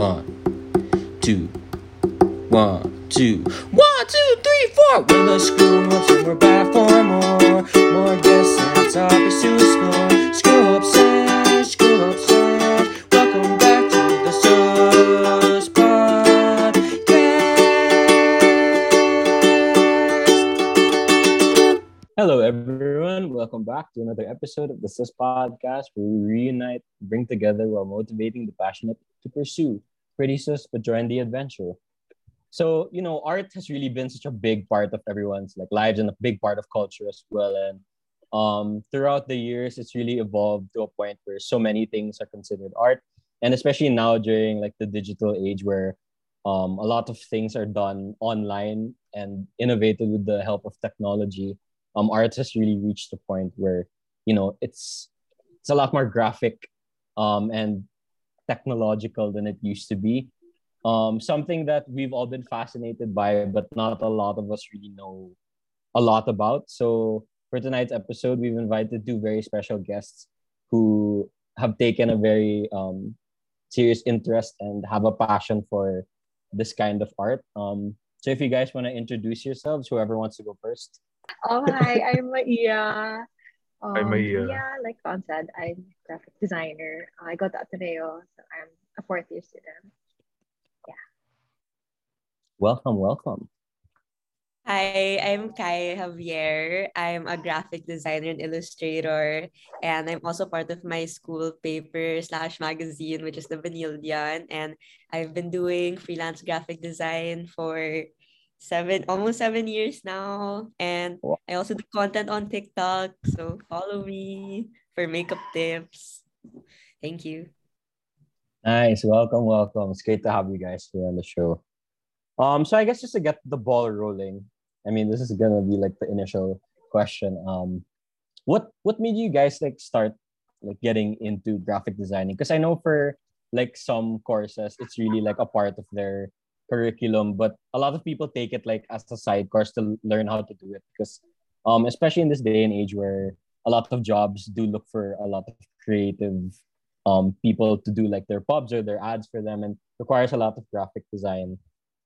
One, two, one, two, one, two, three, four. When the school we're back for more. More guests and topics to explore. School obsessed, school obsessed. Welcome back to the Sus Podcast. Hello, everyone. Welcome back to another episode of the Sus Podcast, where we reunite, bring together while motivating the passionate to pursue pretty but join the adventure. So, you know, art has really been such a big part of everyone's like lives and a big part of culture as well. And um, throughout the years, it's really evolved to a point where so many things are considered art. And especially now during like the digital age where um, a lot of things are done online and innovated with the help of technology, um, art has really reached a point where, you know, it's it's a lot more graphic um, and technological than it used to be um, something that we've all been fascinated by, but not a lot of us really know a lot about. So for tonight's episode, we've invited two very special guests who have taken a very um, serious interest and have a passion for this kind of art. Um, so if you guys want to introduce yourselves, whoever wants to go first. Oh hi, I'm Maia. Um, Hi, Maia. Yeah, like Ron said, I'm a graphic designer. I got the Ateneo, so I'm a fourth year student. Yeah. Welcome, welcome. Hi, I'm Kai Javier. I'm a graphic designer and illustrator, and I'm also part of my school paper slash magazine, which is the Benildian. And I've been doing freelance graphic design for seven, almost seven years now. And Wow. I also do content on TikTok, so follow me for makeup tips. Thank you. Nice. Welcome, welcome. It's great to have you guys here on the show. Um, so I guess just to get the ball rolling, I mean, this is gonna be like the initial question. Um, what what made you guys like start like getting into graphic designing? Because I know for like some courses, it's really like a part of their curriculum, but a lot of people take it like as a side course to learn how to do it. Because um, especially in this day and age where a lot of jobs do look for a lot of creative um, people to do like their pubs or their ads for them and requires a lot of graphic design.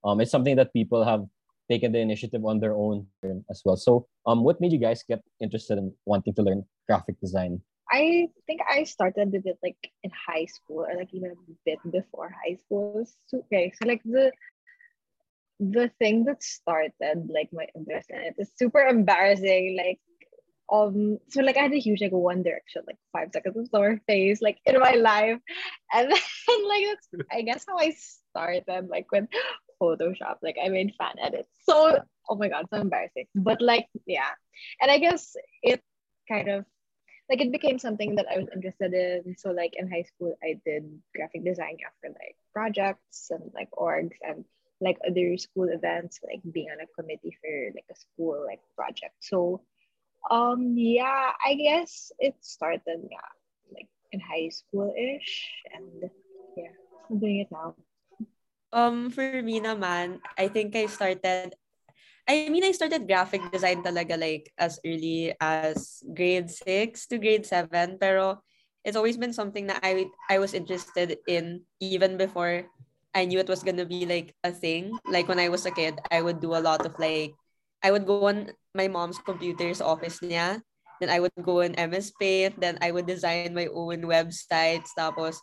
Um, it's something that people have taken the initiative on their own as well. So, um, what made you guys get interested in wanting to learn graphic design? I think I started with it like in high school or like even a bit before high school. So, okay, so like the the thing that started like my interest in it is super embarrassing. Like um so like I had a huge like one direction, like five seconds of summer phase like in my life. And then like that's I guess how I started like with Photoshop. Like I made fan edits. So oh my god, so embarrassing. But like yeah. And I guess it kind of like it became something that I was interested in. So like in high school I did graphic design after like projects and like orgs and like other school events, like being on a committee for like a school like project. So um yeah, I guess it started yeah, like in high school ish and yeah, I'm doing it now. Um, for me naman, I think I started I mean, I started graphic design talaga like as early as grade 6 to grade 7. Pero it's always been something that I I was interested in even before I knew it was gonna be like a thing. Like when I was a kid, I would do a lot of like I would go on my mom's computer's office niya. Then I would go in MS Paint. Then I would design my own websites. Tapos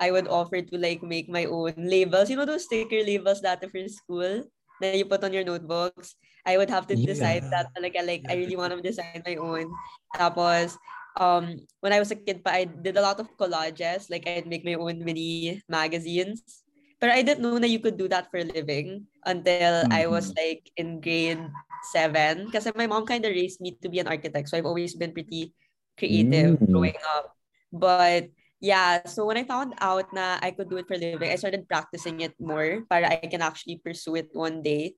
I would offer to like make my own labels. You know those sticker labels dati for school? that you put on your notebooks. I would have to decide Yeah. that talaga like I really want to design my own. Tapos um when I was a kid pa I did a lot of collages, like I'd make my own mini magazines. But I didn't know that you could do that for a living until I was like in grade seven. Because my mom kind of raised me to be an architect. So I've always been pretty creative Mm. growing up. But yeah, so when I found out na I could do it for a living, I started practicing it more para I can actually pursue it one day.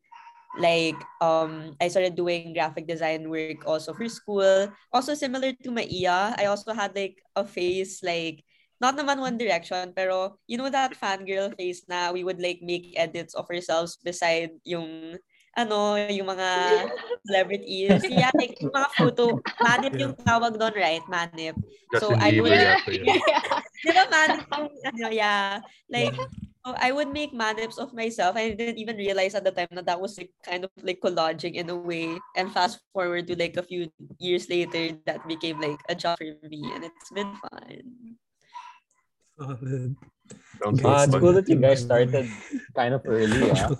Like um I started doing graphic design work also for school. Also similar to my Maia, I also had like a phase like not naman One Direction, pero you know that fangirl phase na we would like make edits of ourselves beside yung ano, yung mga celebrities. Yeah, like yung mga photo, manip yung tawag doon, right? Manip. So, Justin I Bieber would- yata yun. Di ba manip yung, ano, yeah. Like, So I would make manips of myself. I didn't even realize at the time that that was like kind of like collaging in a way. And fast forward to like a few years later, that became like a job for me, and it's been fun. Solid. Uh, it's cool that you guys started kind of early, yeah.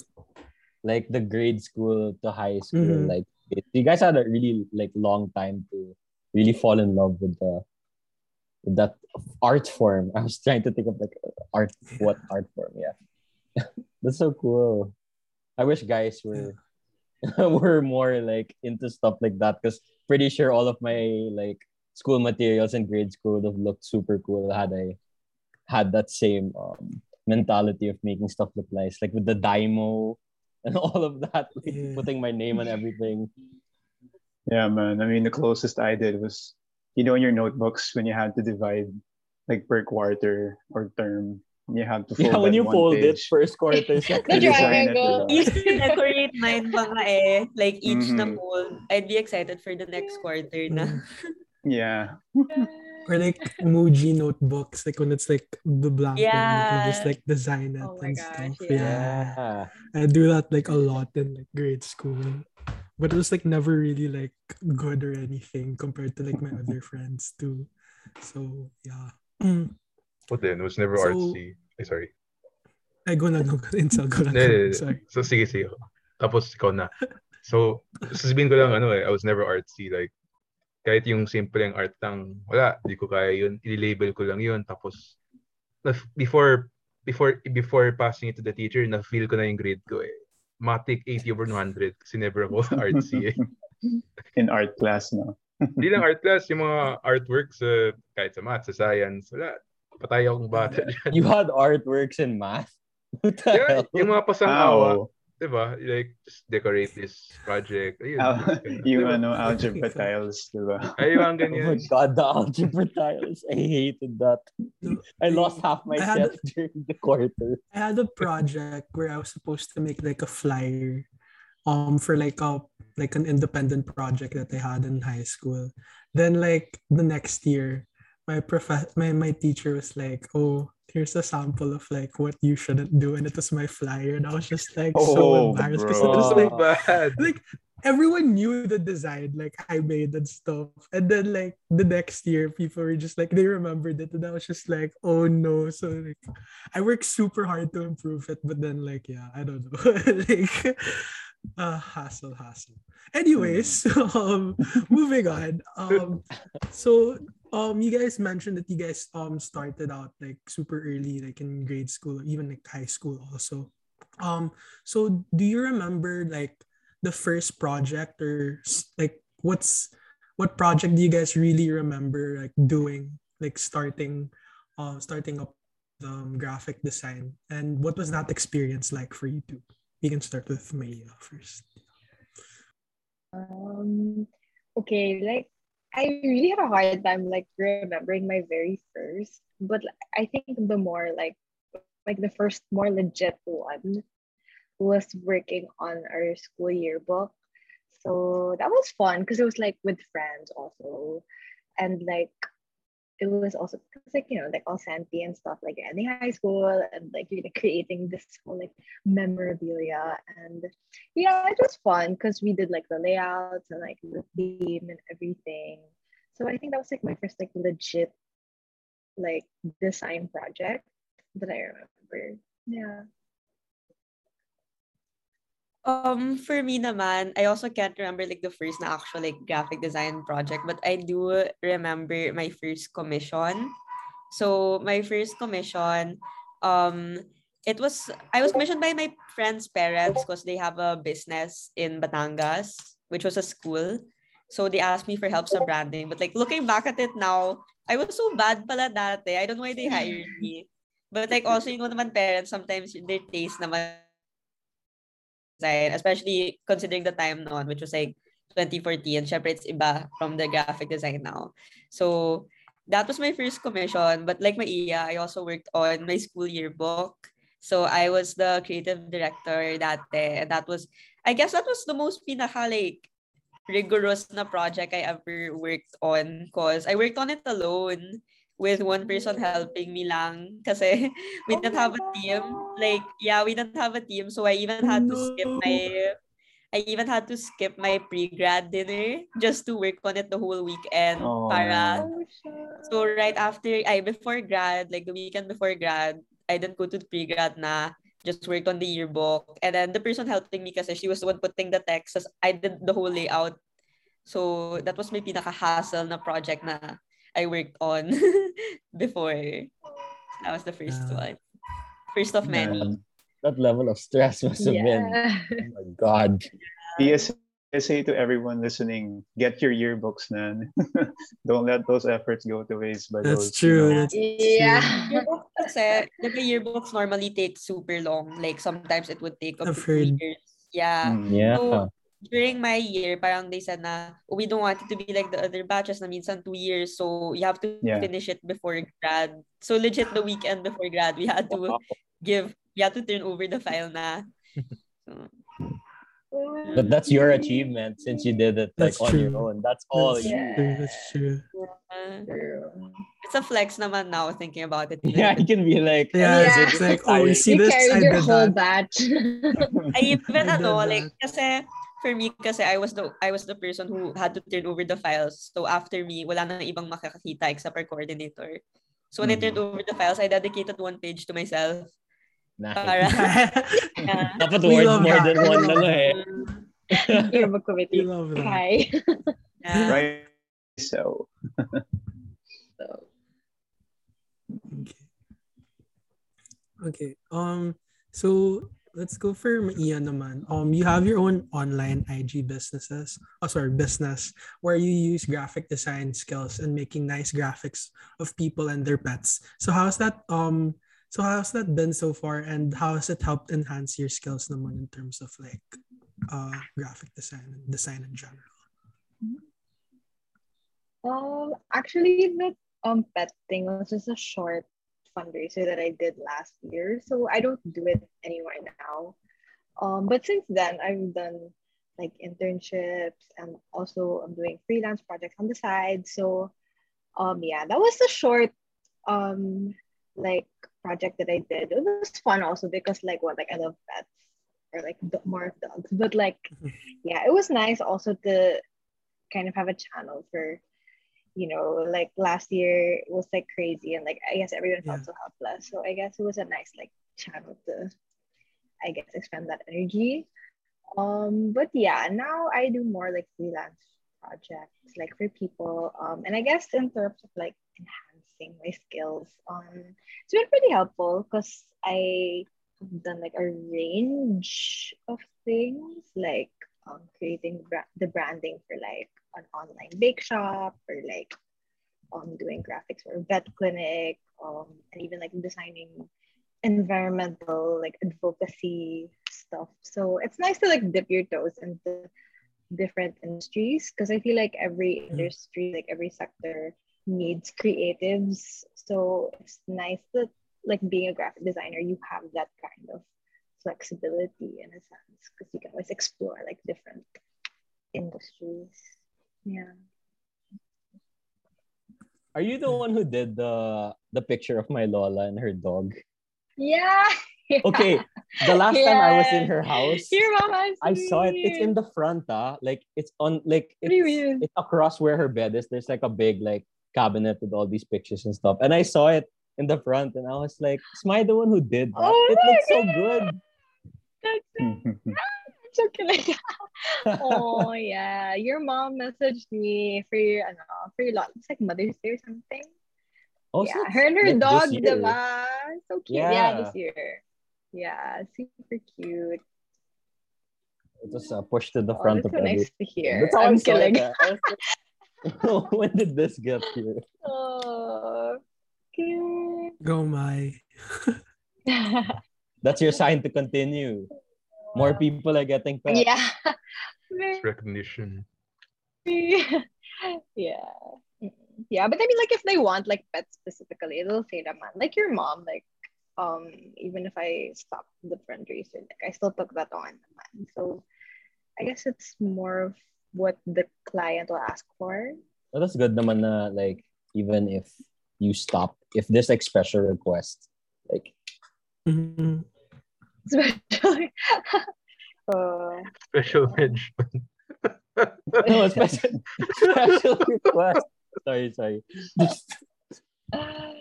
Like the grade school to high school. Mhm. Like it, you guys had a really like long time to really fall in love with the with that art form. I was trying to think of like art what art form, yeah. That's so cool. I wish guys were were more like into stuff like that because pretty sure all of my like school materials in grade school would have looked super cool had I had that same um, mentality of making stuff look nice, like with the Dymo and all of that, like, Yeah. putting my name on everything. Yeah, man. I mean, the closest I did was, you know, in your notebooks when you had to divide like per quarter or term, you have to fold Yeah, when you one fold it, first quarter, The second design it, triangle. diba? used to decorate mine pa nga eh. Like each na Mhm. fold. I'd be excited for the next quarter na. Yeah. Or like Muji notebooks, like when it's like the blank one, you just like design it Oh and gosh, stuff. yeah. Yeah. I do that like a lot in like grade school. But it was like never really like good or anything compared to like my other friends too. So yeah. Mm. What then? It was never So- artsy. Ay, sorry. I go na go. Insel go na. Hindi, hindi, go. Sorry. So, sige, sige. Tapos, ikaw na. So, sasabihin ko lang, ano eh, I was never artsy. Like, kahit yung simpleng art lang, wala, di ko kaya yun. I-label ko lang yun. Tapos, before, before, before passing it to the teacher, na-feel ko na yung grade ko eh. Matic 80 over 100 kasi never ako artsy eh. In art class, no? Hindi lang art class, yung mga artworks, uh, kahit sa math, sa science, wala. Patay akong bata dyan. You had artworks in math? Yeah, yung mga pasang-awa, Ow. Diba? Like, just decorate this project. Ayun. Al- ganun, yung diba? ano, algebra tiles, di ba? Ayun, Oh my god, the algebra tiles. I hated that. I lost half my I set during the quarter. I had a project where I was supposed to make like a flyer um for like a like an independent project that I had in high school. Then like the next year, my prof my, my teacher was like, Oh, here's a sample of like what you shouldn't do. And it was my flyer. And I was just like so Oh, embarrassed because it bro. was so like bad. like everyone knew the design like I made and stuff. And then like the next year, people were just like they remembered it, and I was just like, oh no. So like I worked super hard to improve it, but then like yeah, I don't know, like uh, hassle, hassle. Anyways, um, moving on. Um, so um, you guys mentioned that you guys um started out like super early, like in grade school, even like high school also. Um, so do you remember like the first project or like what's what project do you guys really remember like doing like starting uh starting up um, graphic design? And what was that experience like for you two? We can start with Maia first. Um, okay, like I really had a hard time like remembering my very first, but I think the more like like the first more legit one was working on our school yearbook. So that was fun because it was like with friends also. And like it was also cause like you know like all Santi and stuff like ending high school and like you know creating this whole like memorabilia. And yeah it was fun because we did like the layouts and like the theme and everything. So I think that was like my first like legit like design project that I remember. Yeah Um, for me naman, I also can't remember like the first na actual like graphic design project, but I do remember my first commission. So my first commission, um, it was I was commissioned by my friend's parents because they have a business in Batangas, which was a school. So they asked me for help sa branding. But like looking back at it now, I was so bad pala dati. I don't know why they hired me. But like also, you know naman parents, sometimes their taste naman design, especially considering the time noon, which was like 2014. Syempre, it's iba from the graphic design now. So, that was my first commission. But like Maia, I also worked on my school yearbook. So, I was the creative director that day. And that was, I guess that was the most pinaka like rigorous na project I ever worked on because I worked on it alone with one person helping me lang kasi we Oh didn't my have a team. Like, yeah, we didn't have a team. So I even had to skip my I even had to skip my pre-grad dinner just to work on it the whole weekend Oh, para Oh. So right after, I before grad, like the weekend before grad, I didn't go to the pre-grad na, just worked on the yearbook. And then the person helping me kasi she was the one putting the text, as I did the whole layout. So that was my pinaka-hassle na project na I worked on before. That was the first Yeah. one. First of many. Yeah. That level of stress must have been. Oh my god. PSA PSA to everyone listening, get your yearbooks, man. Don't let those efforts go to waste by That's those. true. You know, That's Yeah. Yearbook kasi, di ba yearbooks normally take super long. Like sometimes it would take up I've to heard. years. Yeah. mm, Yeah. So, during my year, parang they said na, "Oh, we don't want it to be like the other batches na minsan two years. So, you have to Yeah. finish it before grad. So, legit the weekend before grad, we had to Wow. give, we had to turn over the file na. So, But that's your achievement since you did it like That's on your true. own. That's all That's you. Yeah. true. That's true. True. it's a flex naman now thinking about it. Yeah, you can be like, Yeah, Yeah. it's like, oh, you see You this, I carried your did whole that. batch. I even I ano, like kasi for me kasi I was the I was the person who had to turn over the files. So after me, wala nang ibang makakakita except our coordinator. So when I turned over the files, I dedicated one page to myself. Nice. Para yeah. Dapat love more that. than one lang eh. Yearbook we committee. love that. Hi. yeah. right. So So, Okay. Okay. Um. So let's go for Ian naman. Um. You have your own online IG businesses. Oh, sorry, business where you use graphic design skills and making nice graphics of people and their pets. So how's that? Um. So how's that been so far, and how has it helped enhance your skills naman in terms of like, uh, graphic design and design in general? um, actually, the um pet thing was just a short fundraiser that I did last year, so I don't do it anymore now. Um, but since then, I've done like internships and also I'm doing freelance projects on the side. So, um, yeah, that was a short um like project that I did. It was fun also because like what like I love pets or like more of dogs, but like yeah, it was nice also to kind of have a channel for you know like last year was like crazy and like I guess everyone felt Yeah. so helpless. So I guess it was a nice like channel to I guess expand that energy. Um, but yeah, now I do more like freelance projects like for people. Um, and I guess in terms of like enhancing my skills, um, it's been pretty helpful because I have done like a range of things like um, creating bra- the branding for like an online bake shop or like um, doing graphics for a vet clinic um, and even like designing environmental like advocacy stuff. So it's nice to like dip your toes into different industries because I feel like every Mm. industry, like every sector needs creatives. So it's nice that like being a graphic designer, you have that kind of flexibility in a sense because you can always explore like different industries. Yeah. Are you the one who did the the picture of my Lola and her dog? Yeah. Okay, the last time I was in her house, Your mom has I saw it. It's in the front, ah. Like it's on like it's, it's across where her bed is. There's like a big like cabinet with all these pictures and stuff. And I saw it in the front and I was like, is Maia the one who did that? Oh it my looks so good. That's so cute. oh yeah. Your mom messaged me for your ano, for your lot. It's like Mother's Day or something. Oh, yeah, her and her like this dog, year. diba? So cute. Yeah. Yeah. this year. Yeah, super cute. It was uh, pushed to the Oh, front that's of so nice to hear. That's how I I'm saw kidding. I was like, when did this get here? oh, cute. Go my. That's your sign to continue. More people are getting pets. yeah. It's recognition. yeah. Yeah, but I mean, like, if they want like pets specifically, they'll say that man, like your mom, like, um, even if I stopped the fundraiser, like, I still took that on, man. So, I guess it's more of what the client will ask for. Well, that's good naman na like even if you stop if there's like special request? Like Mhm. Especially. uh, Special mention. no special special request. Sorry, sorry. Uh,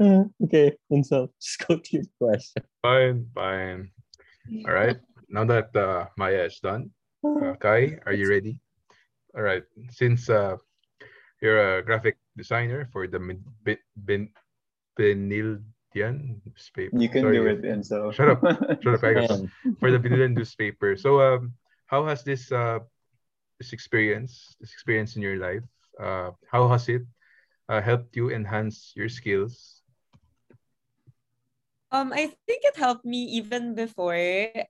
okay, insult. Just go to your question. Fine, fine. All right. Now that uh, Maia is done, uh, Kai, are you ready? All right. Since uh, you're a graphic designer for the Min- Bin- Bin- Benildian newspaper. You can Sorry. do it, and so Shut up. Shut up, Agus. Man, for the Benildian newspaper. So, um, how has this uh, this experience, this experience in your life, uh, how has it uh, helped you enhance your skills? Um, I think it helped me even before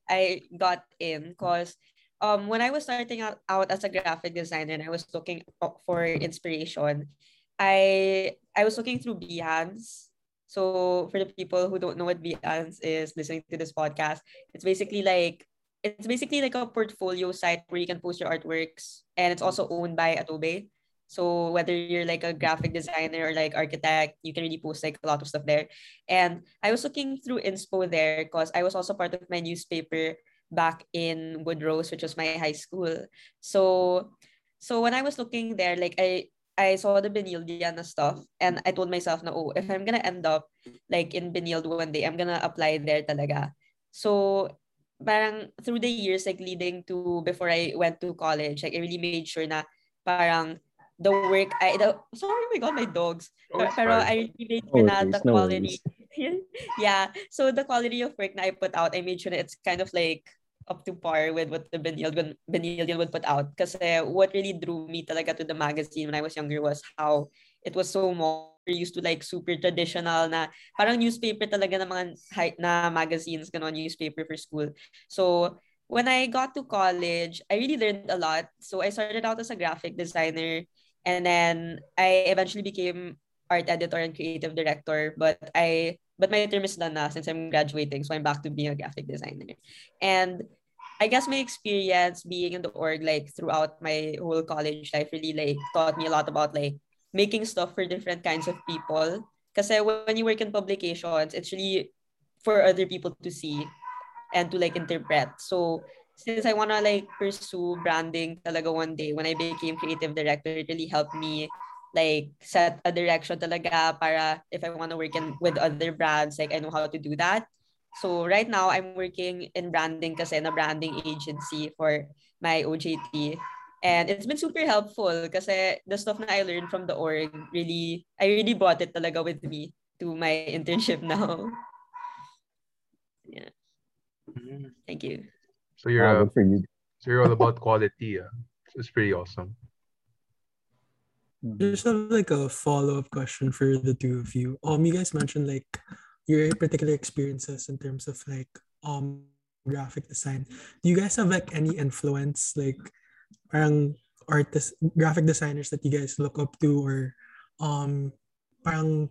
I got in because um when I was starting out, out as a graphic designer and I was looking for inspiration, I I was looking through Behance. So for the people who don't know what Behance is listening to this podcast, it's basically like it's basically like a portfolio site where you can post your artworks and it's also owned by Adobe. So whether you're like a graphic designer or like architect, you can really post like a lot of stuff there. And I was looking through inspo there because I was also part of my newspaper back in Woodrose, which was my high school. So so when I was looking there, like I I saw the Benildian stuff and I told myself na, oh, if I'm gonna end up like in Benilde one day, I'm gonna apply there talaga. So parang through the years like leading to before I went to college, like I really made sure na parang the work I the, sorry oh my god my dogs Oh, pero fine. I really made No sure na the no quality yeah so the quality of work na I put out I made sure that it's kind of like up to par with what the Benildian, Benildian would put out. Kasi what really drew me talaga to the magazine when I was younger was how it was so more used to like super traditional na parang newspaper talaga na mga na magazines ganon newspaper for school. So when I got to college I really learned a lot. So I started out as a graphic designer and then I eventually became art editor and creative director. But I but my term is done na since I'm graduating. So I'm back to being a graphic designer. And I guess my experience being in the org like throughout my whole college life really like taught me a lot about like making stuff for different kinds of people. Because when you work in publications it's really for other people to see and to like interpret. So since I want to like pursue branding talaga one day when I became creative director it really helped me like set a direction talaga para if I want to work in with other brands like I know how to do that so right now I'm working in branding kasi na branding agency for my OJT and it's been super helpful kasi the stuff na I learned from the org really I really brought it talaga with me to my internship now yeah thank you So you're wow, uh, for you. so you're all about quality. Uh. It's pretty awesome. Just have like a follow up question for the two of you. Um, you guys mentioned like your particular experiences in terms of like um graphic design. Do you guys have like any influence like parang artists, graphic designers that you guys look up to or um parang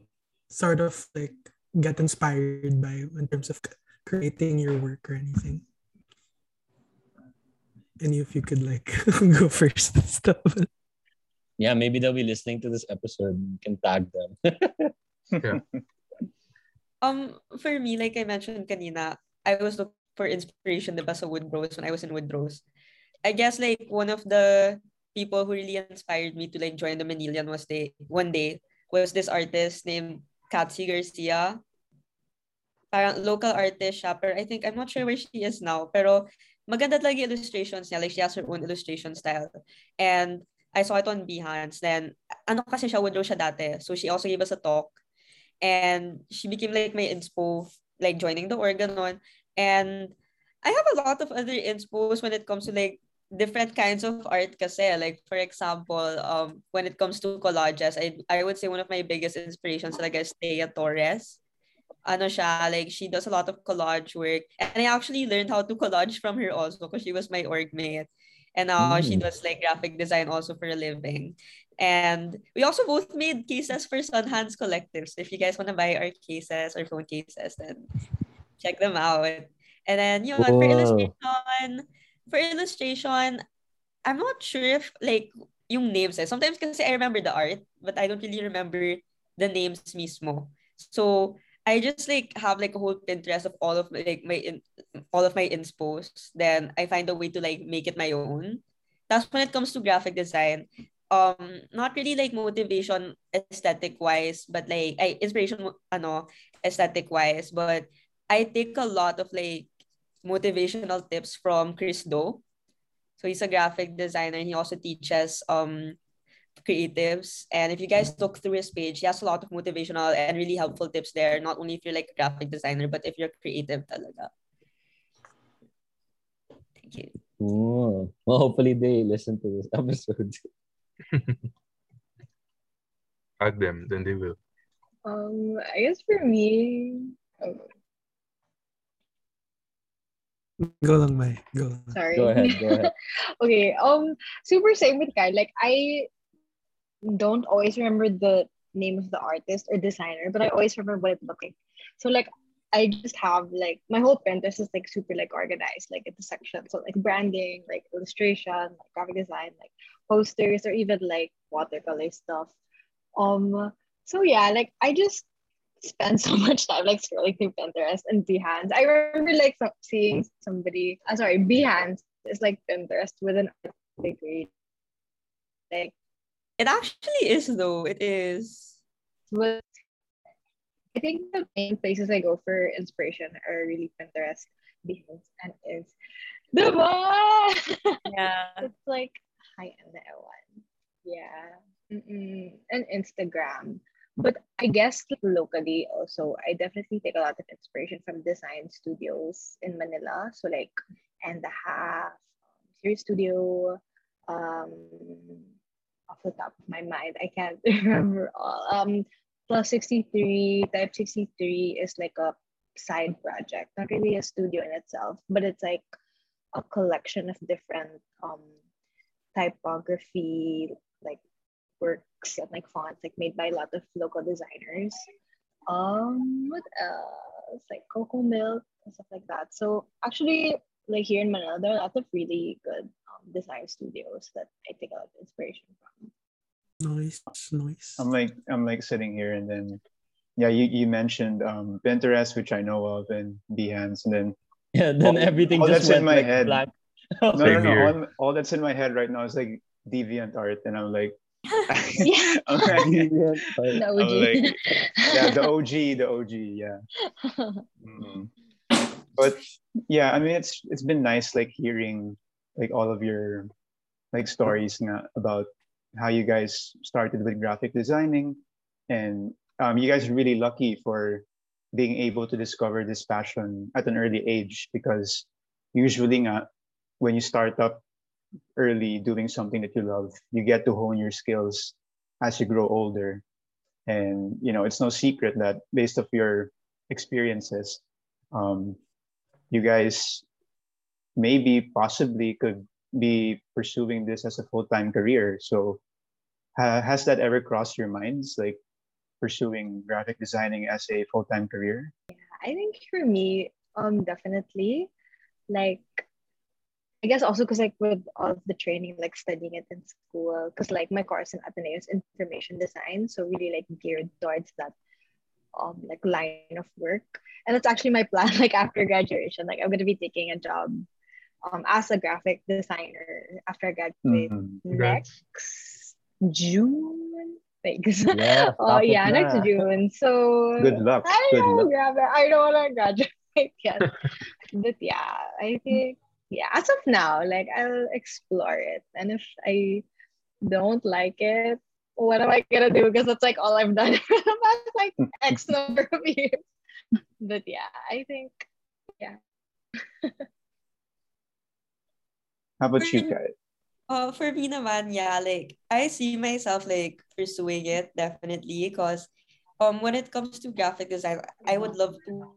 sort of like get inspired by in terms of creating your work or anything? Any of you could like go first and stuff. Yeah, maybe they'll be listening to this episode. You can tag them. Um, for me, like I mentioned kanina, I was looking for inspiration diba, sa Woodrose when I was in Woodrose. I guess like one of the people who really inspired me to like join the Benildian was the one day was this artist named Katsi Garcia. Local artist siya, pero I think I'm not sure where she is now. Pero maganda talaga illustrations niya. Like she has her own illustration style. And I saw it on Behance. Then, ano kasi siya, Woodrose siya dati. So she also gave us a talk. And she became like my inspo, like joining the organ on. And I have a lot of other inspos when it comes to like different kinds of art kasi. Like for example, um, when it comes to collages, I, I would say one of my biggest inspirations like is Thea Torres. Ano siya, like she does a lot of collage work. And I actually learned how to collage from her also because she was my org mate. And now she Mm. does like graphic design also for a living. And we also both made cases for Sun Hands Collectives. If you guys want to buy our cases or phone cases, then check them out. And then yun, for Whoa. illustration, for illustration, I'm not sure if like yung names eh. Sometimes kasi I remember the art, but I don't really remember the names mismo. So I just like have like a whole Pinterest of all of my, like my in, all of my inspos. Then I find a way to like make it my own. That's when it comes to graphic design. Um, not really like motivation aesthetic wise, but like I inspiration ano aesthetic wise, but I take a lot of like motivational tips from Chris Do So he's a graphic designer and he also teaches um creatives. And if you guys look through his page, he has a lot of motivational and really helpful tips there. Not only if you're like a graphic designer, but if you're creative talaga. Thank you. Oh. Well, hopefully they listen to this episode. Add them, then they will. Um, I guess for me, oh, Go lang, May. Go lang. sorry. Go ahead, go ahead. okay. Um, super same with Kai. Like I don't always remember the name of the artist or designer, but I always remember what it looked like. So like I just have like my whole Pinterest is like super like organized, like into sections. So like branding, like illustration, like graphic design, like posters, or even like watercolor stuff. Um. So yeah, like I just spend so much time like scrolling through Pinterest and Behance. I remember like some, seeing somebody. I'm sorry, Behance is like Pinterest with an art degree. Like It actually is though. It is. But I think the main places I go for inspiration are really Pinterest, Behance, and is the one. Yeah. it's like high end one. Yeah. Mm-mm. And Instagram. But I guess like, locally also, I definitely take a lot of inspiration from design studios in Manila. So like and the half, Series Studio, um, off the top of my mind, I can't remember all. Um, Plus 63, Type 63 is like a side project, not really a studio in itself, but it's like a collection of different um typography like works and like fonts like made by a lot of local designers. Um, what else? Like Cocoa Milk and stuff like that. So actually, like here in Manila, there are lots of really good um, design studios that I take a lot of inspiration from. Noise, nice. I'm like I'm like sitting here and then yeah, you, you mentioned um Pinterest, which I know of, and Behance, and then Yeah, then All- everything all just that's in went my like head. black. no, no, Same no. All, all that's in my head right now is like DeviantArt, and I'm like, Yeah. I'm like, The I'm OG. like, yeah, the OG, the OG, yeah. Mhm. But yeah, I mean, it's it's been nice like hearing like all of your like stories nga about how you guys started with graphic designing, and um, you guys are really lucky for being able to discover this passion at an early age because usually nga, when you start up early doing something that you love, you get to hone your skills as you grow older. And you know, it's no secret that based off your experiences, um, you guys maybe possibly could be pursuing this as a full-time career. So ha- has that ever crossed your minds, like pursuing graphic designing as a full-time career? Yeah, I think for me, um, definitely, like, I guess also because like with all of the training, like studying it in school, because like my course in Ateneo is information design, so really like geared towards that, um, like line of work, and it's actually my plan. Like after graduation, like I'm gonna be taking a job, um, as a graphic designer after I graduate Mhm. Next June. Thanks. Yeah, oh yeah, next na. June. So Good luck. I Good know, luck. grab it. I don't want to graduate yet. but yeah, I think, yeah, as of now, like I'll explore it. And if I don't like it, what am I going to do? Because that's like all I've done for the past like X number of years. But yeah, I think, How about you, guys? Uh, for me naman, yeah, like I see myself like pursuing it definitely because um when it comes to graphic design, I would love to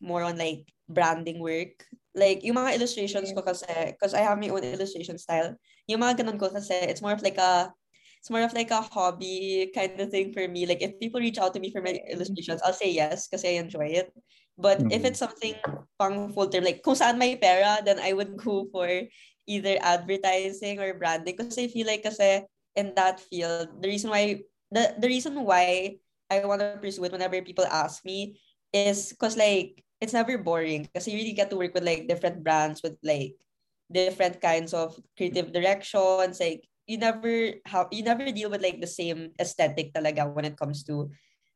more on like branding work. Like yung mga illustrations ko kasi because I have my own illustration style. Yung mga ganun ko kasi it's more of like a it's more of like a hobby kind of thing for me. Like if people reach out to me for my illustrations, I'll say yes because I enjoy it. But if Mhm. it's something pang full term, like kung saan may pera, then I would go for either advertising or branding. Kasi I feel like kasi in that field, the reason why the the reason why I want to pursue it whenever people ask me is because like it's never boring because you really get to work with like different brands with like different kinds of creative directions like you never have you never deal with like the same aesthetic talaga when it comes to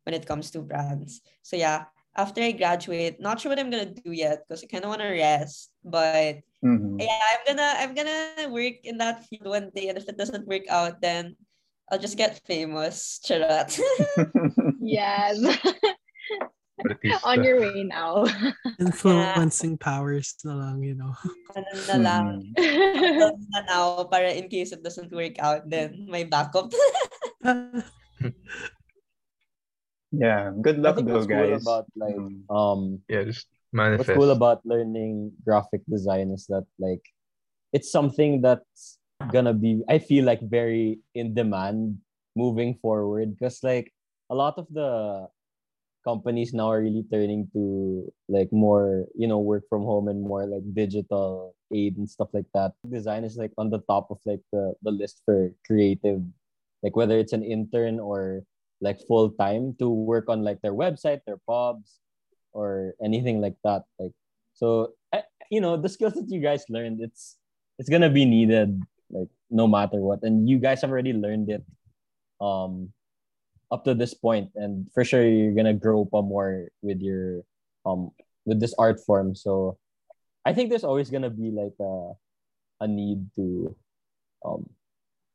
when it comes to brands so yeah after I graduate not sure what I'm gonna do yet because I kind of want to rest but Mhm. yeah I'm gonna I'm gonna work in that field one day and if it doesn't work out then I'll just get famous charot Yes. On your way now. Influencing powers na lang, you know. ano na lang Mhm. Na now para in case it doesn't work out then may backup Yeah. Good I luck think though, what's cool guys. about like Mm. um Yeah, just manifest. what's cool about learning graphic design is that like it's something that's gonna be I feel like very in demand moving forward because like a lot of the companies now are really turning to like more you know work from home and more like digital aid and stuff like that design is like on the top of like the, the list for creative like whether it's an intern or like full time to work on like their website their pubs or anything like that like so you know the skills that you guys learned it's it's gonna be needed like no matter what and you guys have already learned it um up to this point and for sure you're gonna grow up more with your um with this art form so i think there's always gonna be like a a need to um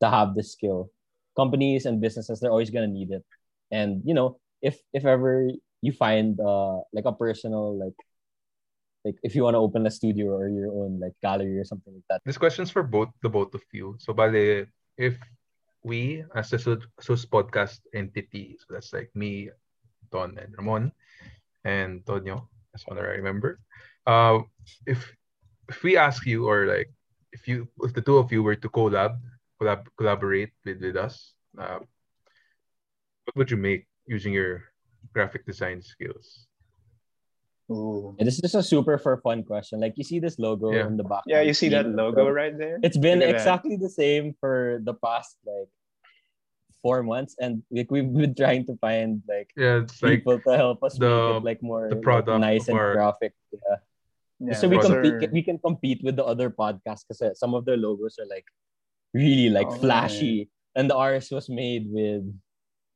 to have this skill companies and businesses they're always gonna need it and you know if if ever you find uh like a personal like like if you want to open a studio or your own like gallery or something like that This question's for both the both of you. So, bale, if we, as a Sus podcast entity, so that's like me, Don, and Ramon, and Tonio, as honorary member, uh, if if we ask you, or like, if you, if the two of you were to collab, collab collaborate with, with us, uh, what would you make using your graphic design skills? Ooh. And this is just a super for fun question like you see this logo Yeah. in the back Yeah, you see that logo right there? it's been Look that. exactly the same for the past like four months and like we've been trying to find like Yeah, it's like people to help us the- make it like more the like, product nice and our- graphic yeah. Yeah, so we those compete are- we can compete with the other podcasts because some of their logos are like really like Oh, flashy and the ours was made with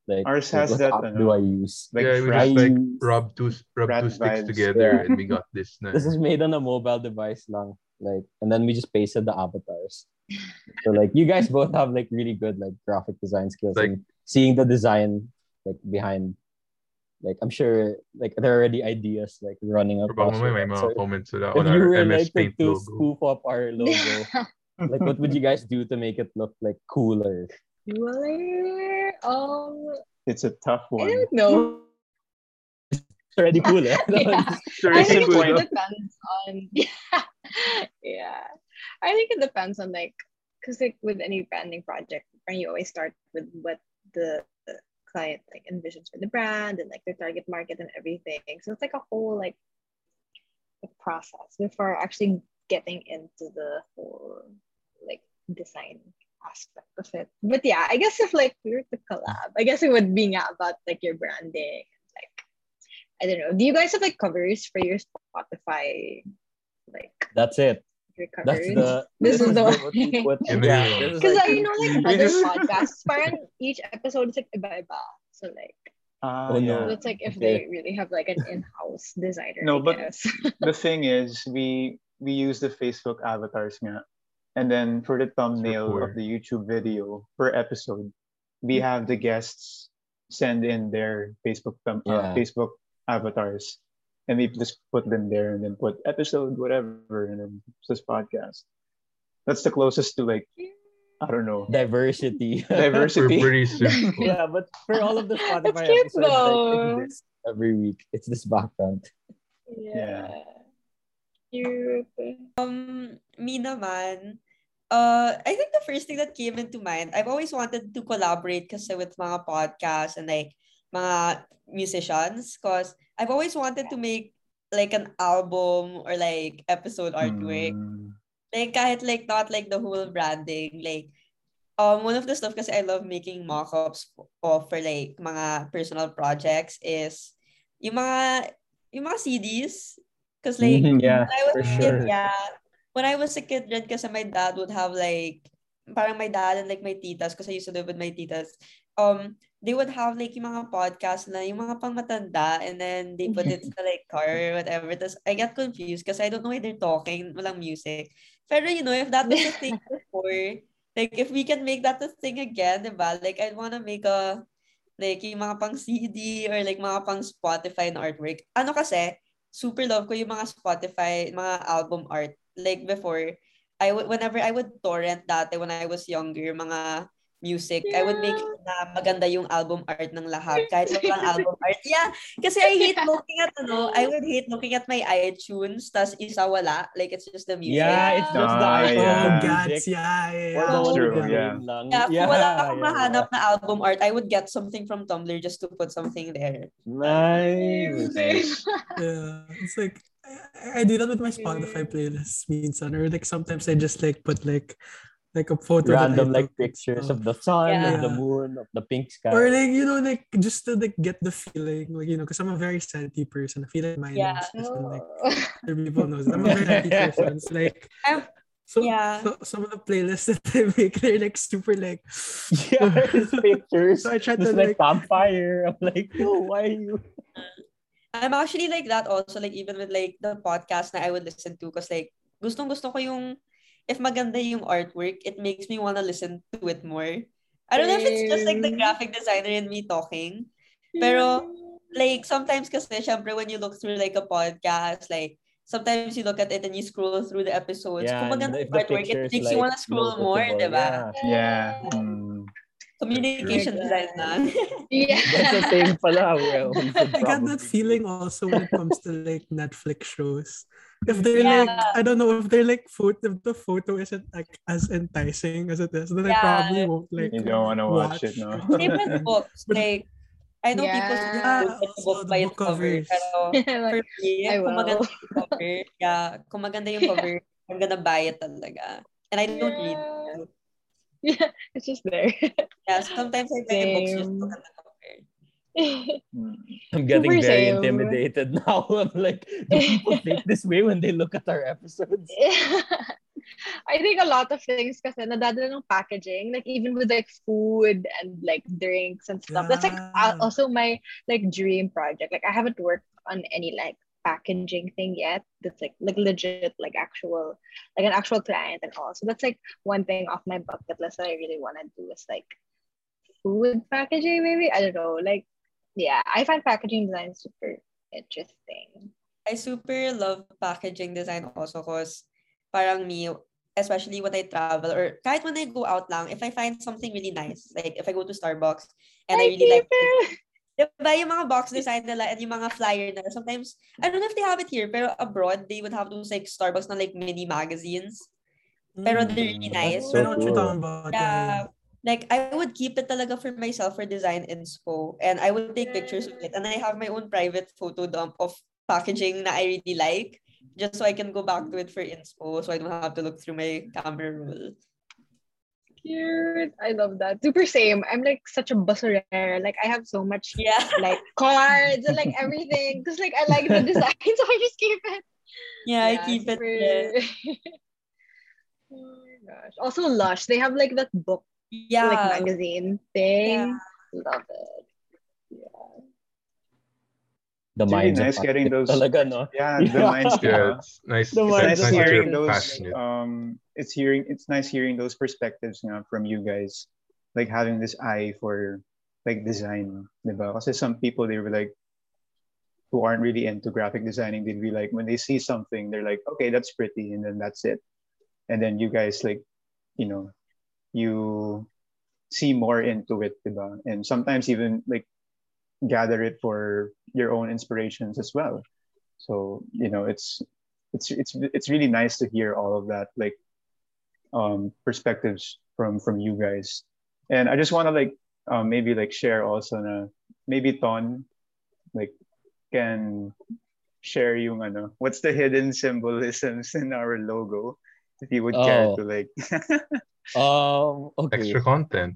like Ours has what that, app do I use like yeah, we fry just like use- rub two rub two sticks vibes. together Yeah. and we got this. Na. this is made on a mobile device lang like and then we just pasted the avatars so like you guys both have like really good like graphic design skills Like- and seeing the design like behind like I'm sure like there are already ideas like running across Probably may your head. mga So comments sila if on you our were MS like to, Paint to logo. spoof up our logo like what would you guys do to make it look like cooler Cooler? um, It's a tough I one. don't know. it's already cool eh? Yeah. Sure, I think it depends on yeah, yeah. I think it depends on like because like with any branding project, right, you always start with what the, the client like envisions for the brand and like their target market and everything. So it's like a whole like process before actually getting into the whole like design aspect of it. But yeah, I guess if like we were to collab, I guess it would be nga about like your branding like I don't know. Do you guys have like covers for your Spotify? Like that's it your that's the This is the one. put yeah, yun. this is Because like- I know like other podcasts, parang each episode is like iba-iba. So like, Ah, Oh, no. yeah. so it's like if Okay. they really have like an in-house designer. No, I but- guess. the thing is, we we use the Facebook avatars nga. And then for the thumbnail of the YouTube video per episode, we have the guests send in their Facebook thumb, uh, Facebook avatars, and we just put them there, and then put episode whatever, and then this podcast. That's the closest to like I don't know diversity We're diversity. pretty simple. yeah but for all of the Spotify cute, episodes like, though. it's this every week it's this background yeah. Cute. Um, me naman, uh, I think the first thing that came into mind, I've always wanted to collaborate kasi with mga podcasts and like mga musicians because I've always wanted to make like an album or like episode artwork. Mm. Like kahit like not like the whole branding, like um one of the stuff kasi I love making mock-ups of for like mga personal projects is yung mga yung mga CDs because like Mhm, yeah, when I was a kid, sure. yeah when I was a kid rin kasi my dad would have like parang my dad and like my titas because I used to live with my titas um they would have like yung mga podcast na yung mga pang matanda and then they put it sa like car or whatever. Tapos I get confused because I don't know why they're talking. Walang music. Pero you know, if that was a thing before, like if we can make that a thing again, diba? Like I'd wanna make a like yung mga pang CD or like mga pang Spotify na artwork. Ano kasi, super love ko yung mga Spotify, mga album art. Like before, I would whenever I would torrent dati when I was younger, mga music, I would make Yeah. na maganda yung album art ng lahat. Kahit walang album art. Yeah, kasi I hate looking at ano, I would hate looking at my iTunes, tas isa wala. Like, it's just the music. Yeah, it's just the yeah. Oh, music. gats, yeah, yeah. Or the yeah. True, yeah. lang. Yeah, kung wala akong yeah, mahanap na album art, I would get something from Tumblr just to put something there. Nice. Yeah, it's like I, I do that with my Spotify playlists minsan or like sometimes I just like put like like a photo that Random like took. pictures of the sun, Yeah. of the moon, of the pink sky. or like you know like just to like get the feeling like you know because I'm a very senti person I feel like my Yeah. nose and like other people knows I'm a very senti person it's like I'm- so, yeah. so some of the playlists that I make they're like super like yeah, pictures. so I try to like like campfire. I'm like, no, why are you? I'm actually like that also, like even with like the podcast na I would listen to because like gustong gusto ko yung if maganda yung artwork, it makes me wanna listen to it more. I don't know if it's just like the graphic designer in me talking. Pero like sometimes kasi syempre when you look through like a podcast, like sometimes you look at it and you scroll through the episodes. Yeah, Kung maganda if yung the artwork, it makes like you wanna scroll more, noticeable, diba? Yeah. Yeah. Mm. Communication True. design na. yeah. That's the thing pala. Well, I got that feeling also when it comes to like Netflix shows. If they're Yeah. like, I don't know if they're like photo, if the photo isn't like as enticing as it is, then I Yeah. probably won't like. You don't want to watch it, no? Same with books. But- Like, I know people Yeah. say Yeah, the book by its cover. covers. Pero for Like, me, I kung maganda yung cover, yeah, kung maganda yung cover, I'm gonna buy it talaga. And I don't read. yeah. yeah, it's just there. Yeah, sometimes I buy books just to Mm. I'm getting Super very same. intimidated now. I'm like, do people think this way when they look at our episodes? I think a lot of things kasi nadadala ng packaging, like even with like food and like drinks and stuff. That's like also my like dream project. Like I haven't worked on any like packaging thing yet. That's like like legit like actual like an actual client and all. So that's like one thing off my bucket list that I really want to do is like food packaging maybe. I don't know. Like yeah, I find packaging design super interesting. I super love packaging design also because parang me, especially when I travel or kahit when I go out lang, if I find something really nice, like if I go to Starbucks and I, really like it, Diba yung mga box design nila and yung mga flyer nila, sometimes, I don't know if they have it here, pero abroad, they would have those like Starbucks na like mini magazines. Pero they're really Mm, nice. that's I know what you're talking about. Yeah. Like, I would keep it talaga for myself for design inspo. And I would take pictures of it. And I have my own private photo dump of packaging that I really like. Just so I can go back to it for inspo. So I don't have to look through my camera roll. Cute. I love that. Super same. I'm like such a busserera. Like I have so much Yeah. like cards and like everything. Because like I like the design, so I just keep it. Yeah, I keep it. there. oh my gosh. Also Lush. They have like that book Yeah. like magazine thing. Yeah. Love it. Yeah. The It's really minds nice getting those- talaga, no? Yeah, the Yeah. minds. Yeah, Yeah. it's nice. The It's nice It's that that nice hearing those. passionate. Um, it's hearing. It's nice hearing those perspectives nga from you guys, like having this eye for like design, diba? Kasi some people they were like, who aren't really into graphic designing, they'd be like, when they see something, they're like, okay, that's pretty, and then that's it. And then you guys like, you know, you see more into it, diba? And sometimes even like gather it for your own inspirations as well. So you know, it's it's it's it's really nice to hear all of that like um perspectives from from you guys. And I just want to like um, maybe like share also na maybe Ton like can share yung ano what's the hidden symbolisms in our logo if you would care Oh. to like Um. Okay. Extra content.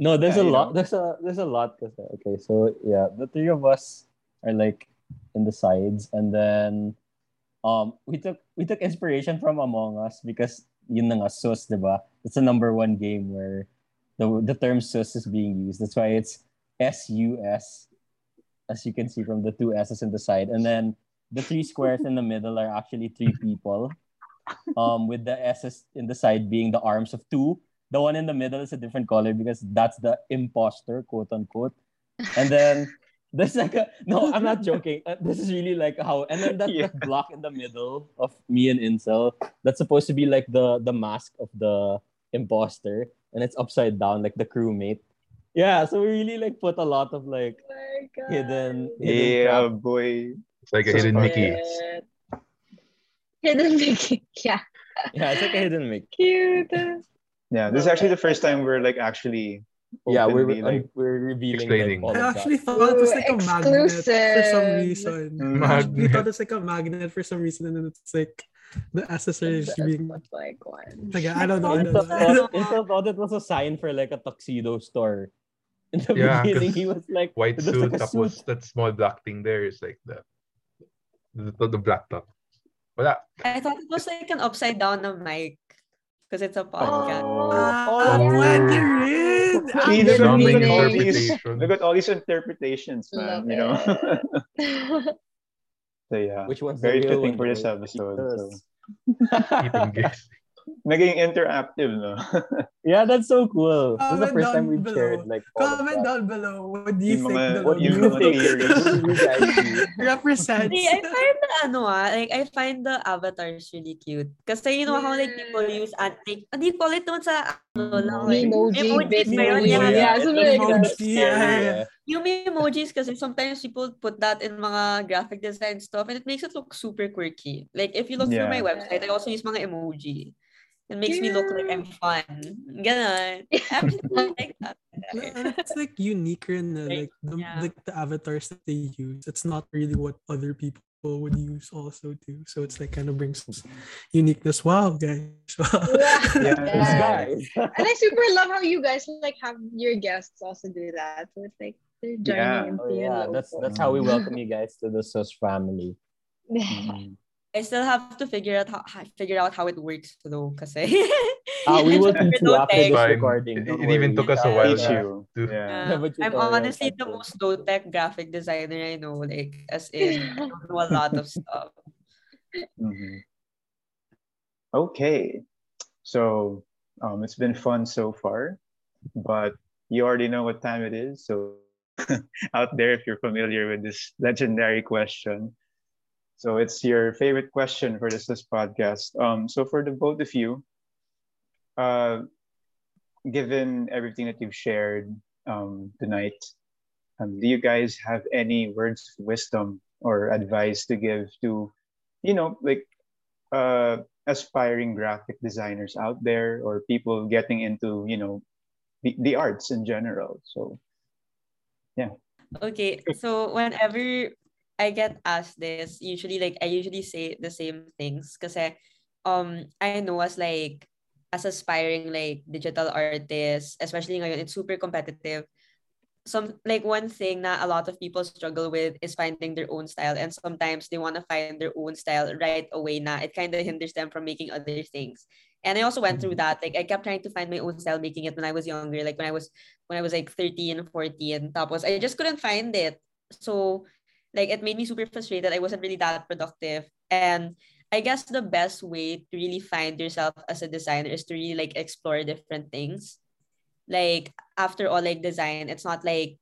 No, there's Yeah, a lot. know. There's a there's a lot. Kasi, okay, so yeah, the three of us are like in the sides, and then um we took we took inspiration from Among Us because yun na nga sus, diba? It's the number one game where the the term sus is being used. That's why it's S U S, as you can see from the two S's in the side, and then the three squares in the middle are actually three people. Um, with the S's in the side being the arms of two the one in the middle is a different color because that's the imposter, quote unquote. And then there's like a no, I'm not joking. Uh, this is really like how and then that, Yeah. that block in the middle of me and Incel, that's supposed to be like the the mask of the imposter, and it's upside down, like the crewmate. Yeah, so we really like put a lot of like Oh hidden, hidden Yeah, crap. boy. It's like a So hidden smart. Mickey. Cute. Hidden Mickey. Yeah. Yeah, it's like a hidden mic. Cute. Yeah, this is actually the first time we're like actually Yeah, we're openly, like we're revealing Explaining. like all I of actually that. thought it was like a Ooh, magnet for some reason. Mm. I actually Magnet. thought it's like a magnet for some reason, and then it's like the accessories That's being what's like one. like I don't know. I don't know. thought, Intel thought it was a sign for like a tuxedo store. In the Yeah, beginning, 'cause he was like, White suit, like a tapos suit. that small black thing there is like the the, the black top. Wala. I thought it was like an upside down na mic because it's a podcast. Oh, pwede yeah. rin. See, Good look, at, Some look, at all meaning. these, interpretation. look at all these interpretations, man. Love you know. it. so yeah, Which one's very fitting one, for this episode. So. Naging interactive, no? Yeah, that's so cool. This is the Comment first time down we've below. shared like all of Comment that. down below. What do you Yung think? mga- What do you think? theories. What do you guys think? represents? See, I find the ano ah, like I find the avatars really cute. Kasi you know how like people use and like, what do you call it naman sa ano lang? like, Memoji, emojis ba yun? Yeah. Yeah. Emoji, yeah, yeah. Yung may emojis kasi sometimes people put that in mga graphic design stuff and it makes it look super quirky. Like if you look through my Yeah. website, I also use mga emoji. It makes me look like I'm fun. Ganon. I actually like that. And it's like unique rin na, like the, Yeah. like the avatars that they use. It's not really what other people would use also too. So it's like kind of brings uniqueness. Wow, guys. Yeah. These guys. And I super love how you guys like have your guests also do that. So it's like they're joining into Oh, your yeah, that's that's how we welcome you guys to the SUS family. Mm. I still have to figure out how figure out how it works though, kasi Ah, we will teach you after this recording. It- don't it even took us a while yeah. to- Yeah. Yeah. Have a I'm honestly the most low tech graphic designer I know. Like as in I don't know a lot of stuff. Mhm. Okay. So um, it's been fun so far, but you already know what time it is. So out there, if you're familiar with this legendary question, so it's your favorite question for this, this podcast. Um, so for the both of you, uh, given everything that you've shared um, tonight, um, do you guys have any words of wisdom or advice to give to, you know, like uh, aspiring graphic designers out there or people getting into, you know, the, the arts in general? So, yeah. Okay, so whenever I get asked this, usually like I usually say the same things kasi um I know as like as aspiring like digital artists, especially ngayon, it's super competitive. Some like one thing that a lot of people struggle with is finding their own style and sometimes they want to find their own style right away na it kind of hinders them from making other things. And I also went through that. Like I kept trying to find my own style making it when I was younger, like when I was when I was like 13, 14. Tapos I just couldn't find it. So like it made me super frustrated. I wasn't really that productive. And I guess the best way to really find yourself as a designer is to really like explore different things. Like after all, like design, it's not like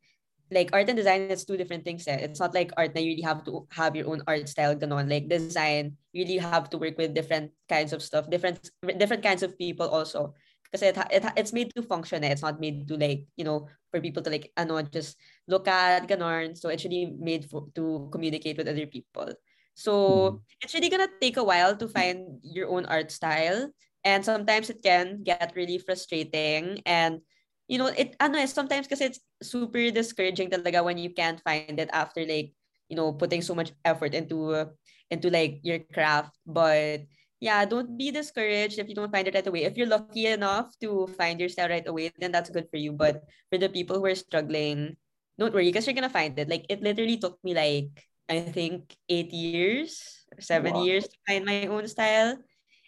like art and design it's two different things. Eh. It's not like art that you really have to have your own art style ganon. Like design, you really have to work with different kinds of stuff, different different kinds of people also. Because it, it it's made to function. Eh. It's not made to like, you know, for people to like ano just look at ganon. So it's really made for, to communicate with other people. So it's really gonna take a while to find your own art style. And sometimes it can get really frustrating. And you know, it ano eh, sometimes because it's super discouraging talaga when you can't find it after like, you know, putting so much effort into into like your craft. But yeah, don't be discouraged if you don't find it right away. If you're lucky enough to find your style right away, then that's good for you. But for the people who are struggling, don't worry because you're gonna find it. Like it literally took me like I think eight years, seven Wow. years to find my own style.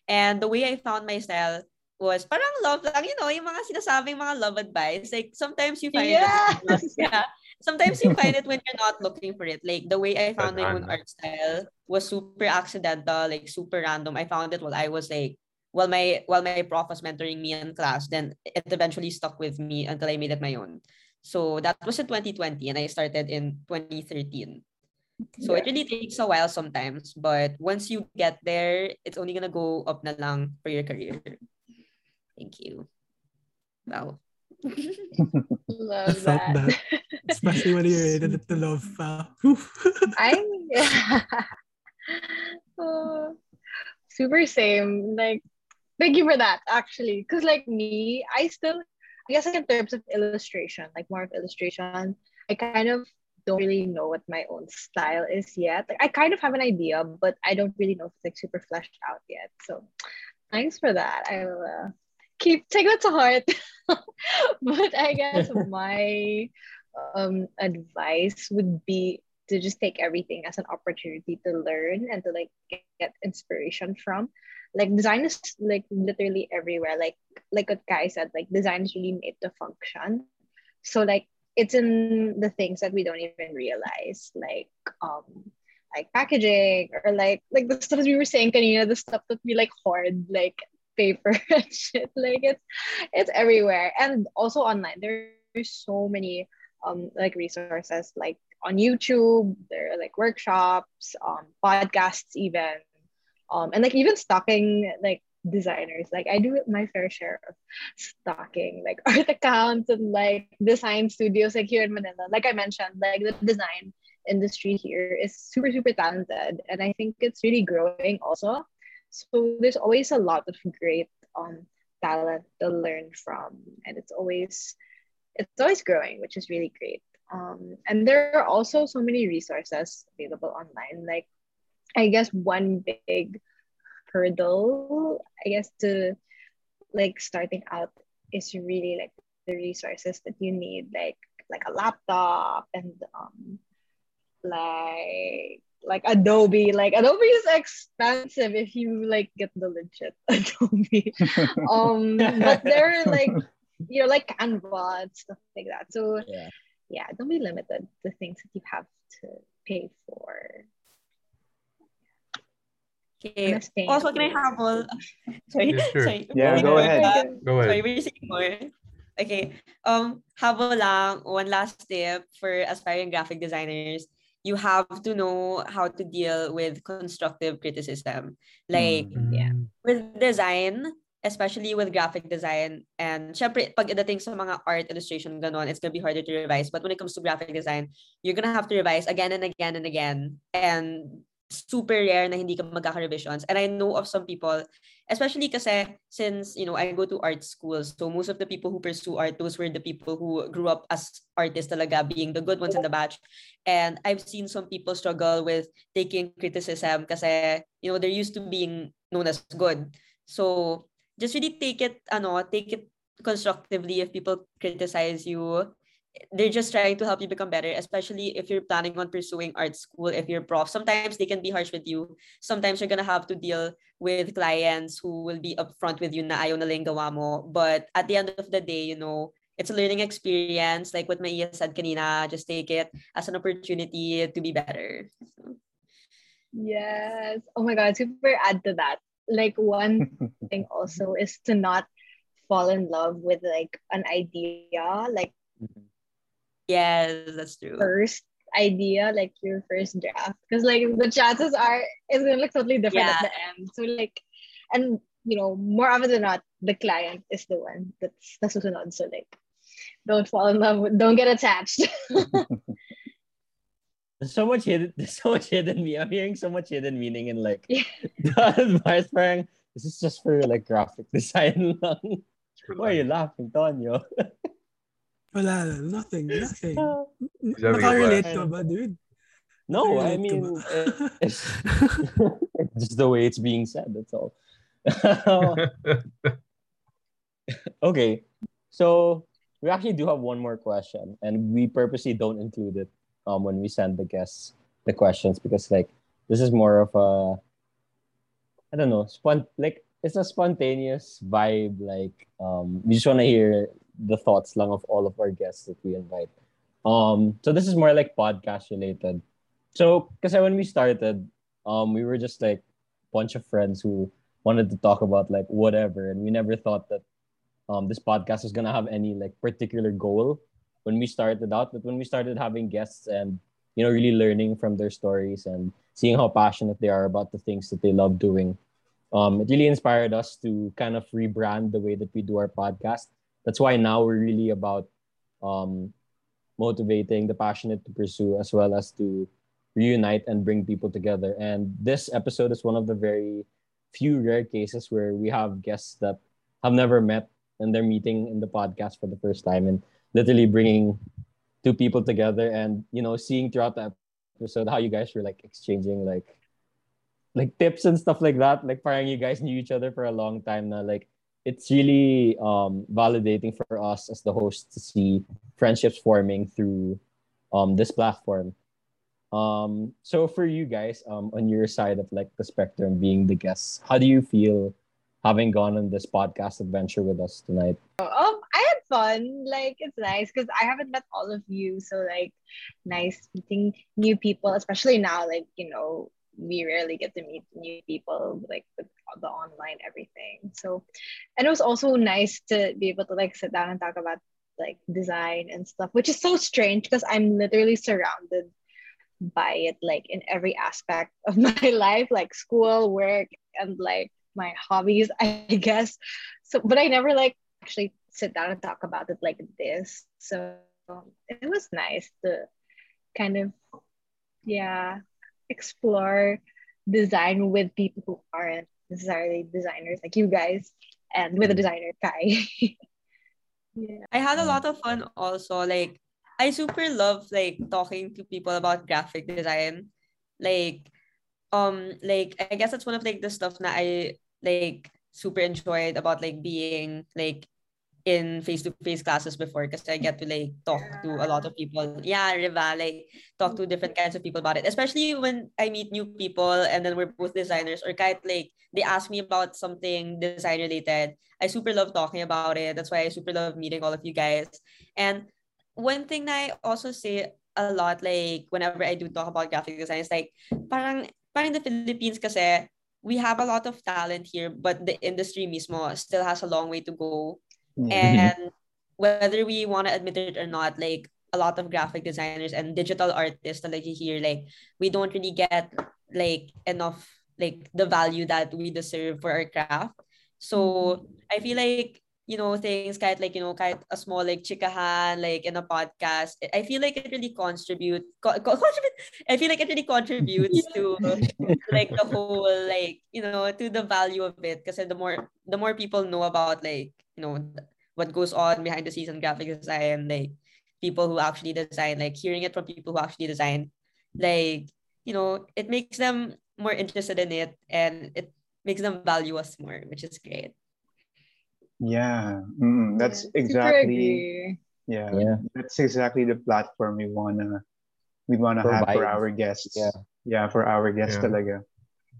And the way I found my style was parang love lang, you know, yung mga sinasabing mga love advice. Like sometimes you find it. Yeah. Sometimes you find it when you're not looking for it. Like the way I found my own art style was super accidental, like super random. I found it while I was like while my while my prof was mentoring me in class. Then it eventually stuck with me until I made it my own. So that was in 2020 and I started in 2013. So it really takes a while sometimes, but once you get there, it's only gonna go up na lang for your career. Thank you. Wow. I Love felt that. that. Especially when you're it to love pa. Whew. I'm Oh, super same. Like, thank you for that, actually. Because, like, me, I still, I guess, like, in terms of illustration, like, more of illustration, I kind of don't really know what my own style is yet. Like, I kind of have an idea, but I don't really know if it's, like, super fleshed out yet. So, thanks for that. I'll uh, keep, take that to heart. but I guess my um, advice would be to just take everything as an opportunity to learn and to like get, inspiration from. Like design is like literally everywhere. Like like what kai said like design is really made to function. So like it's in the things that we don't even realize like um like packaging or like like the stuff we were saying kanina, the stuff that we like hoard like paper and shit like it's it's everywhere and also online there's so many um like resources like on YouTube, there are like workshops, um, podcasts even, um, and like even stalking like designers. Like I do my fair share of stalking like art accounts and like design studios like here in Manila. Like I mentioned, like the design industry here is super super talented, and I think it's really growing also. So there's always a lot of great um talent to learn from, and it's always it's always growing, which is really great. Um, and there are also so many resources available online. Like, I guess one big hurdle, I guess, to like starting out is really like the resources that you need, like like a laptop and um, like like Adobe. Like Adobe is expensive if you like get the legit Adobe. um, but there are like you know like Canva and stuff like that. So Yeah. yeah, don't be limited to things that you have to pay for. Okay. Understand. Also, can I habol? Sorry. Yeah, sure. Sorry. Yeah, go ahead. Go Sorry, ahead. were you saying more? Okay. Um, habol lang, one last tip for aspiring graphic designers. You have to know how to deal with constructive criticism. Like, Yeah. with design, especially with graphic design, and syempre, pag dating sa mga art illustration, ganon, it's gonna be harder to revise. But when it comes to graphic design, you're gonna have to revise again and again and again. And super rare na hindi ka magkaka-revisions. And I know of some people, especially kasi since, you know, I go to art schools, so most of the people who pursue art, those were the people who grew up as artists talaga, being the good ones in the batch. And I've seen some people struggle with taking criticism kasi, you know, they're used to being known as good. So, just really take it, ano, take it constructively if people criticize you. They're just trying to help you become better, especially if you're planning on pursuing art school, if you're prof. Sometimes they can be harsh with you. Sometimes you're gonna have to deal with clients who will be upfront with you na ayaw na lang gawa mo. But at the end of the day, you know, it's a learning experience. Like what Maia said kanina, just take it as an opportunity to be better. Yes. Oh my god, super add to that. Like one thing also is to not fall in love with like an idea, like Yes, that's true. first idea, like your first draft. Because like the chances are it's gonna look totally different at the end. So like and you know, more often than not, the client is the one that's nasusunod. So like don't fall in love with don't get attached. There's so much hidden. There's so much hidden me. I'm hearing so much hidden meaning in like Yeah. the advice. Parang this is just for like graphic design lang. Why are you laughing, Tonio? Wala, nothing, nothing. Sabi ko Nakarelate ba? ka ba, dude? No, I mean, ba? eh, it's just the way it's being said. That's all. okay, so we actually do have one more question, and we purposely don't include it um when we send the guests the questions because like this is more of a I don't know, spont like it's a spontaneous vibe. Like um, we just want to hear the thoughts lang of all of our guests that we invite. Um, so this is more like podcast related. So because when we started, um, we were just like a bunch of friends who wanted to talk about like whatever, and we never thought that um this podcast was gonna have any like particular goal when we started out. But when we started having guests and you know really learning from their stories and seeing how passionate they are about the things that they love doing, um, it really inspired us to kind of rebrand the way that we do our podcast. That's why now we're really about um, motivating the passionate to pursue as well as to reunite and bring people together. And this episode is one of the very few rare cases where we have guests that have never met and they're meeting in the podcast for the first time and literally bringing two people together and you know seeing throughout the episode how you guys were like exchanging like like tips and stuff like that like parang you guys knew each other for a long time now like it's really um validating for us as the host to see friendships forming through um this platform um so for you guys um on your side of like the spectrum being the guests how do you feel having gone on this podcast adventure with us tonight Um, I had fun. Like it's nice because I haven't met all of you, so like nice meeting new people, especially now. Like you know, we rarely get to meet new people like with the online everything. So, and it was also nice to be able to like sit down and talk about like design and stuff, which is so strange because I'm literally surrounded by it like in every aspect of my life, like school, work, and like my hobbies, I guess. So, but I never like actually sit down and talk about it like this. So it was nice to kind of, yeah, explore design with people who aren't necessarily designers like you guys and with a designer Kai. yeah. I had a lot of fun also. Like I super love like talking to people about graphic design. Like um like I guess that's one of like the stuff that I like super enjoyed about like being like in face-to-face classes before because I get to like talk to a lot of people. Yeah, Riva, like talk to different kinds of people about it. Especially when I meet new people and then we're both designers or kind like they ask me about something design related. I super love talking about it. That's why I super love meeting all of you guys. And one thing I also say a lot like whenever I do talk about graphic design is like parang parang the Philippines kasi we have a lot of talent here but the industry mismo still has a long way to go Mm-hmm. and whether we want to admit it or not like a lot of graphic designers and digital artists like you hear like we don't really get like enough like the value that we deserve for our craft. So mm-hmm. i feel like you know things kind like you know kind a small like chikahan like in a podcast i feel like it really contribute co- co- contribute i feel like it really contributes to like the whole like you know to the value of it. Because the more the more people know about like you know what goes on behind the scenes in graphic design like people who actually design like hearing it from people who actually design like you know it makes them more interested in it and it makes them value us more which is great Yeah, mm, that's Yeah, exactly yeah, Yeah. That's exactly the platform we wanna we wanna have for our guests. Yeah. yeah, for our guests Yeah. talaga.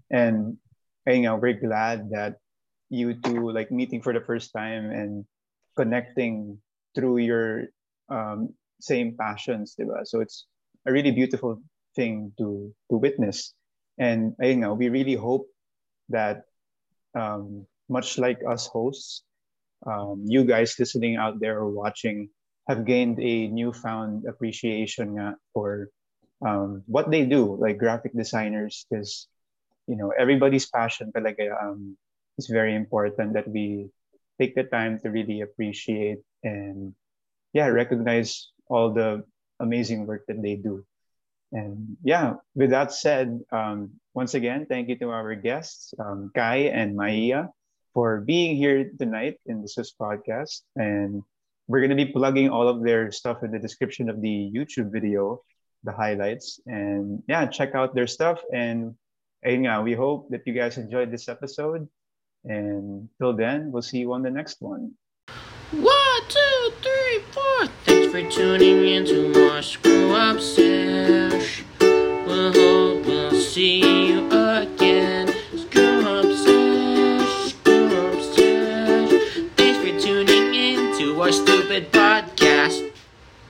And ayun nga, we're glad that you two like meeting for the first time and connecting through your um, same passions, diba? So it's a really beautiful thing to to witness. And you know, we really hope that um, much like us hosts, um, you guys listening out there or watching have gained a newfound appreciation for um, what they do, like graphic designers, because you know everybody's passion but like um, is very important that we take the time to really appreciate and yeah recognize all the amazing work that they do. And yeah, with that said, um, once again, thank you to our guests, um, Kai and Maia, for being here tonight in the SUS podcast. And we're going to be plugging all of their stuff in the description of the YouTube video. the highlights. And yeah, check out their stuff. And, and yeah, we hope that you guys enjoyed this episode. And till then, we'll see you on the next one. One, two, three, four. Thanks for tuning in to our screw up sesh. We'll hope we'll see